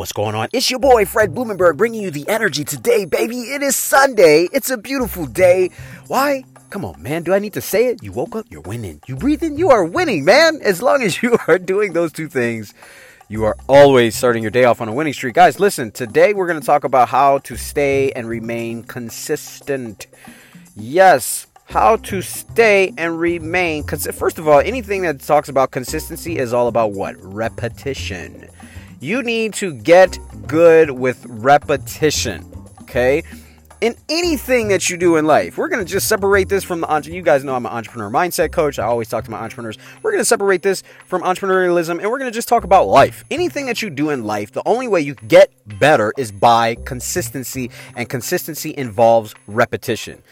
What's going on? It's your boy Fred Blumenberg bringing you the energy today, baby. It is Sunday. It's a beautiful day. Why? Come on, man. Do I need to say it? You woke up, you're winning. You breathing, you are winning, man. As long as you are doing those two things, you are always starting your day off on a winning streak. Guys, listen, today we're going to talk about how to stay and remain consistent. Yes, how to stay and remain. Because, first of all, anything that talks about consistency is all about what? Repetition. You need to get good with repetition. Okay? in anything that you do in life. We're going to just separate this from the. You guys know I'm an entrepreneur mindset coach. I always talk to my entrepreneurs. We're going to separate this from entrepreneurialism and we're going to just talk about life. Anything that you do in life, the only way you get better is by consistency, and consistency involves repetition.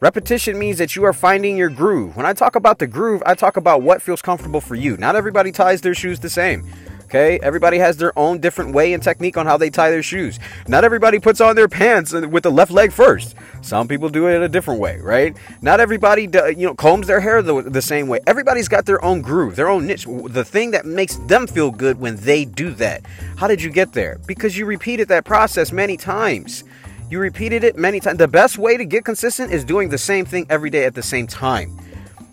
Repetition means that you are finding your groove. When I talk about the groove, I talk about what feels comfortable for you. Not everybody ties their shoes the same. Okay, everybody has their own different way and technique on how they tie their shoes. Not everybody puts on their pants with the left leg first. Some people do it a different way, right? Not everybody, you know, combs their hair the, the same way. Everybody's got their own groove, their own niche, the thing that makes them feel good when they do that. How did you get there? Because you repeated that process many times. You repeated it many times. The best way to get consistent is doing the same thing every day at the same time.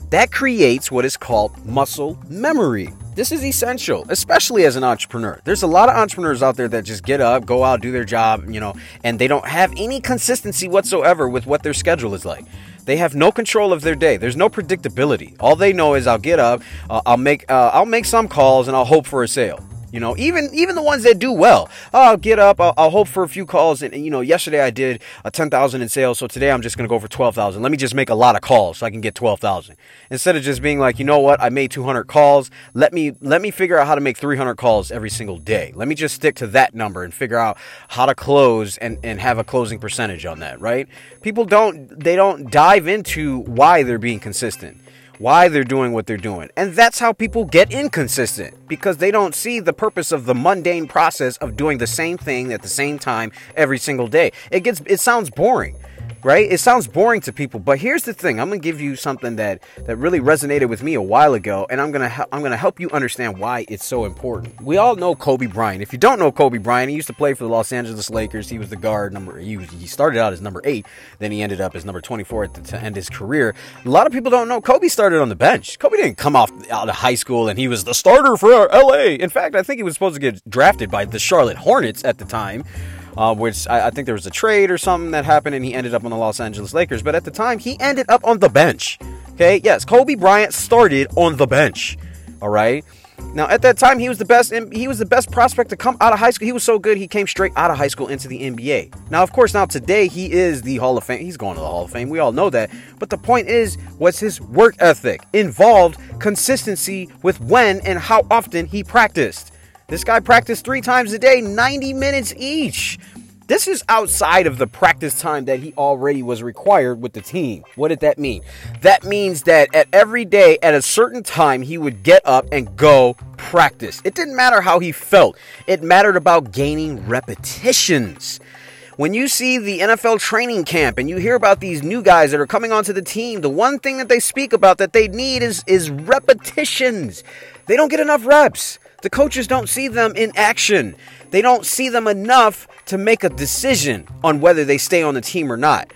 That creates what is called muscle memory. This is essential, especially as an entrepreneur. There's a lot of entrepreneurs out there that just get up, go out, do their job, you know, and they don't have any consistency whatsoever with what their schedule is like. They have no control of their day. There's no predictability. All they know is I'll get up, uh, I'll make uh, I'll make some calls, and I'll hope for a sale. You know, even even the ones that do well, I'll get up, I'll, I'll, hope for a few calls, and you know, yesterday I did a ten thousand in sales, so today I'm just gonna go for twelve thousand. Let me just make a lot of calls so I can get twelve thousand. Instead of just being like, you know what, I made two hundred calls. Let me let me figure out how to make three hundred calls every single day. Let me just stick to that number and figure out how to close and and have a closing percentage on that. Right? People don't they don't dive into why they're being consistent why they're doing what they're doing. And that's how people get inconsistent because they don't see the purpose of the mundane process of doing the same thing at the same time every single day. It gets it sounds boring right? It sounds boring to people, but here's the thing. I'm going to give you something that that really resonated with me a while ago, and I'm going to I'm going to help you understand why it's so important. We all know Kobe Bryant. If you don't know Kobe Bryant, he used to play for the Los Angeles Lakers. He was the guard number he was, he started out as number 8, then he ended up as number 24 the, to end his career. A lot of people don't know Kobe started on the bench. Kobe didn't come off out of high school and he was the starter for LA. In fact, I think he was supposed to get drafted by the Charlotte Hornets at the time uh, which I, I, think there was a trade or something that happened, and he ended up on the Los Angeles Lakers. But at the time, he ended up on the bench. Okay, yes, Kobe Bryant started on the bench. All right. Now, at that time, he was the best. He was the best prospect to come out of high school. He was so good, he came straight out of high school into the NBA. Now, of course, now today he is the Hall of Fame. He's going to the Hall of Fame. We all know that. But the point is, was his work ethic involved consistency with when and how often he practiced. This guy practiced three times a day, 90 minutes each. This is outside of the practice time that he already was required with the team. What did that mean? That means that at every day at a certain time he would get up and go practice. It didn't matter how he felt. It mattered about gaining repetitions. When you see the NFL training camp and you hear about these new guys that are coming onto the team, the one thing that they speak about that they need is is repetitions. They don't get enough reps. The coaches don't see them in action. They don't see them enough to make a decision on whether they stay on the team or not.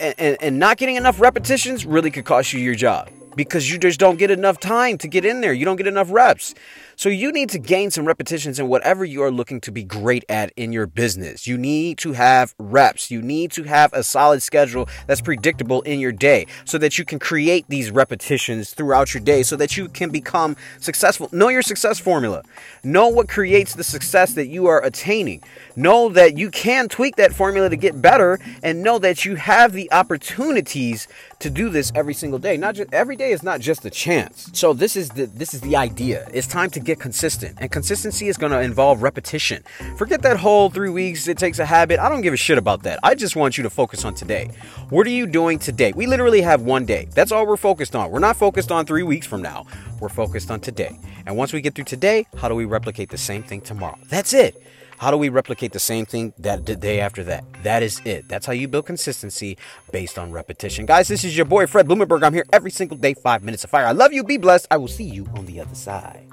And, and, and, not getting enough repetitions really could cost you your job because you just don't get enough time to get in there. You don't get enough reps. So you need to gain some repetitions in whatever you are looking to be great at in your business. You need to have reps. You need to have a solid schedule that's predictable in your day so that you can create these repetitions throughout your day so that you can become successful. Know your success formula. Know what creates the success that you are attaining. Know that you can tweak that formula to get better and know that you have the opportunities to do this every single day. Not just every day is not just a chance. So this is the this is the idea. It's time to get consistent. And consistency is going to involve repetition. Forget that whole 3 weeks it takes a habit. I don't give a shit about that. I just want you to focus on today. What are you doing today? We literally have one day. That's all we're focused on. We're not focused on 3 weeks from now. We're focused on today. And once we get through today, how do we replicate the same thing tomorrow? That's it. How do we replicate the same thing that the day after that? That is it. That's how you build consistency based on repetition. Guys, this is your boy Fred Blumenberg. I'm here every single day, five minutes of fire. I love you. Be blessed. I will see you on the other side.